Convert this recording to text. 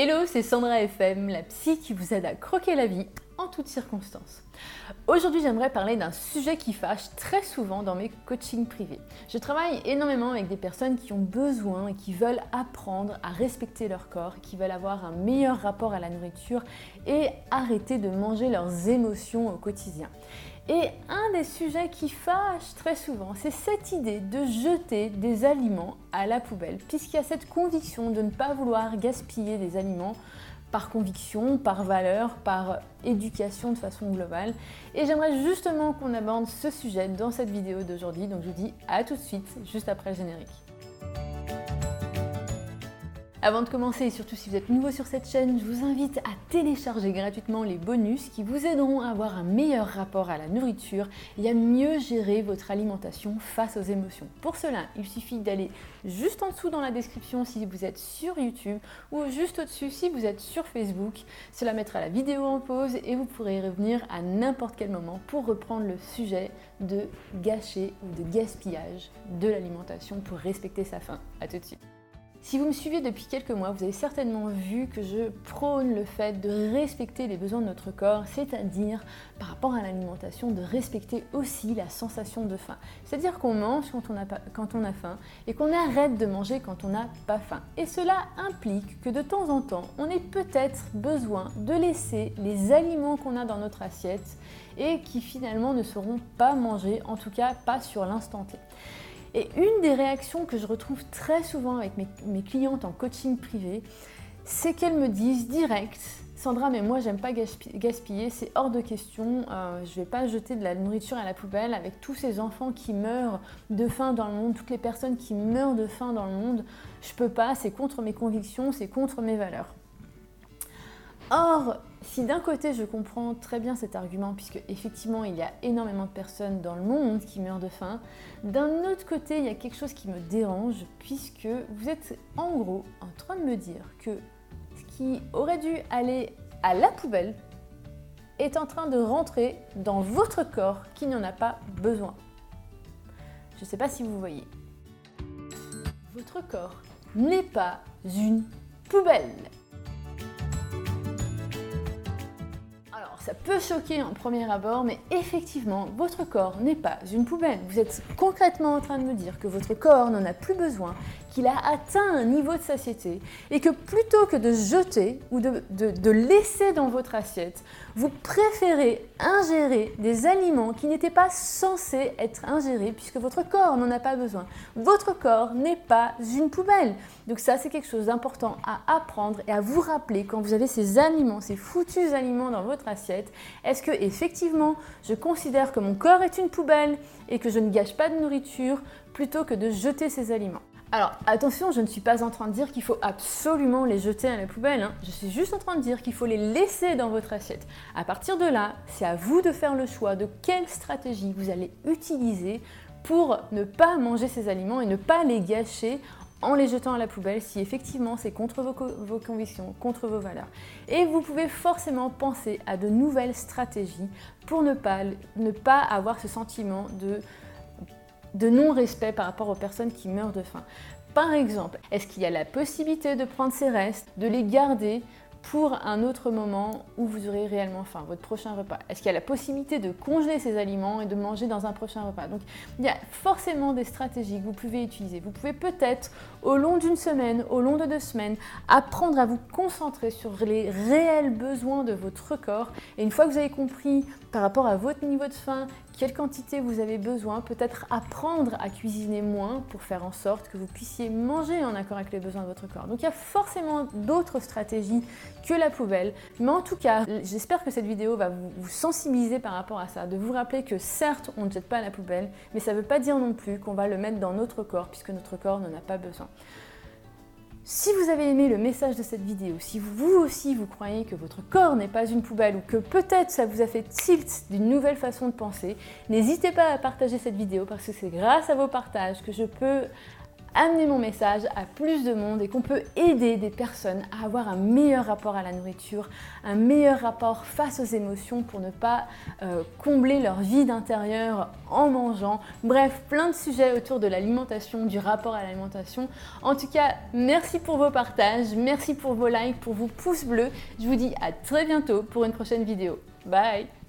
Hello, c'est Sandra FM, la psy qui vous aide à croquer la vie en toutes circonstances. Aujourd'hui, j'aimerais parler d'un sujet qui fâche très souvent dans mes coachings privés. Je travaille énormément avec des personnes qui ont besoin et qui veulent apprendre à respecter leur corps, qui veulent avoir un meilleur rapport à la nourriture et arrêter de manger leurs émotions au quotidien. Et un des sujets qui fâche très souvent, c'est cette idée de jeter des aliments à la poubelle, puisqu'il y a cette conviction de ne pas vouloir gaspiller des aliments par conviction, par valeur, par éducation de façon globale. Et j'aimerais justement qu'on aborde ce sujet dans cette vidéo d'aujourd'hui, donc je vous dis à tout de suite, juste après le générique. Avant de commencer, et surtout si vous êtes nouveau sur cette chaîne, je vous invite à télécharger gratuitement les bonus qui vous aideront à avoir un meilleur rapport à la nourriture et à mieux gérer votre alimentation face aux émotions. Pour cela, il suffit d'aller juste en dessous dans la description si vous êtes sur YouTube ou juste au-dessus si vous êtes sur Facebook. Cela mettra la vidéo en pause et vous pourrez revenir à n'importe quel moment pour reprendre le sujet de gâcher ou de gaspillage de l'alimentation pour respecter sa faim. A tout de suite. Si vous me suivez depuis quelques mois, vous avez certainement vu que je prône le fait de respecter les besoins de notre corps, c'est-à-dire par rapport à l'alimentation, de respecter aussi la sensation de faim. C'est-à-dire qu'on mange quand on, a faim et qu'on arrête de manger quand on n'a pas faim. Et cela implique que de temps en temps, on ait peut-être besoin de laisser les aliments qu'on a dans notre assiette et qui finalement ne seront pas mangés, en tout cas pas sur l'instant T. Et une des réactions que je retrouve très souvent avec mes, clientes en coaching privé, c'est qu'elles me disent direct, Sandra, mais moi j'aime pas gaspiller, c'est hors de question, euh, je vais pas jeter de la nourriture à la poubelle avec tous ces enfants qui meurent de faim dans le monde, toutes les personnes qui meurent de faim dans le monde, je peux pas, c'est contre mes convictions, c'est contre mes valeurs. Or, si d'un côté je comprends très bien cet argument, puisque effectivement il y a énormément de personnes dans le monde qui meurent de faim, d'un autre côté il y a quelque chose qui me dérange, puisque vous êtes en gros en train de me dire que ce qui aurait dû aller à la poubelle est en train de rentrer dans votre corps qui n'en a pas besoin. Je ne sais pas si vous voyez. Votre corps n'est pas une poubelle. Ça peut choquer en premier abord, mais effectivement, votre corps n'est pas une poubelle. Vous êtes concrètement en train de me dire que votre corps n'en a plus besoin, qu'il a atteint un niveau de satiété, et que plutôt que de jeter ou de, de laisser dans votre assiette, vous préférez ingérer des aliments qui n'étaient pas censés être ingérés puisque votre corps n'en a pas besoin. Votre corps n'est pas une poubelle. Donc ça, c'est quelque chose d'important à apprendre et à vous rappeler quand vous avez ces aliments, ces foutus aliments dans votre assiette. Est-ce que effectivement, je considère que mon corps est une poubelle et que je ne gâche pas de nourriture plutôt que de jeter ces aliments? Alors attention, je ne suis pas en train de dire qu'il faut absolument les jeter à la poubelle, hein. je suis juste en train de dire qu'il faut les laisser dans votre assiette. À partir de là, c'est à vous de faire le choix de quelle stratégie vous allez utiliser pour ne pas manger ces aliments et ne pas les gâcher en les jetant à la poubelle si effectivement c'est contre vos, convictions, contre vos valeurs. Et vous pouvez forcément penser à de nouvelles stratégies pour ne pas, avoir ce sentiment de non-respect par rapport aux personnes qui meurent de faim. Par exemple, est-ce qu'il y a la possibilité de prendre ces restes, de les garder pour un autre moment où vous aurez réellement faim, votre prochain repas Est-ce qu'il y a la possibilité de congeler ces aliments et de manger dans un prochain repas? Donc il y a forcément des stratégies que vous pouvez utiliser. Vous pouvez peut-être au long d'une semaine, au long de deux semaines, apprendre à vous concentrer sur les réels besoins de votre corps. Et une fois que vous avez compris par rapport à votre niveau de faim quelle quantité vous avez besoin, peut-être apprendre à cuisiner moins pour faire en sorte que vous puissiez manger en accord avec les besoins de votre corps. Donc il y a forcément d'autres stratégies la poubelle, mais en tout cas, j'espère que cette vidéo va vous, sensibiliser par rapport à ça, de vous rappeler que certes, on ne jette pas la poubelle, mais ça ne veut pas dire non plus qu'on va le mettre dans notre corps, puisque notre corps n'en a pas besoin. Si vous avez aimé le message de cette vidéo, si vous aussi vous croyez que votre corps n'est pas une poubelle ou que peut-être ça vous a fait tilt d'une nouvelle façon de penser, n'hésitez pas à partager cette vidéo parce que c'est grâce à vos partages que je peux amener mon message à plus de monde et qu'on peut aider des personnes à avoir un meilleur rapport à la nourriture, un meilleur rapport face aux émotions pour ne pas euh, combler leur vide intérieur en mangeant. Bref, plein de sujets autour de l'alimentation, du rapport à l'alimentation. En tout cas, merci pour vos partages, merci pour vos likes, pour vos pouces bleus. Je vous dis à très bientôt pour une prochaine vidéo. Bye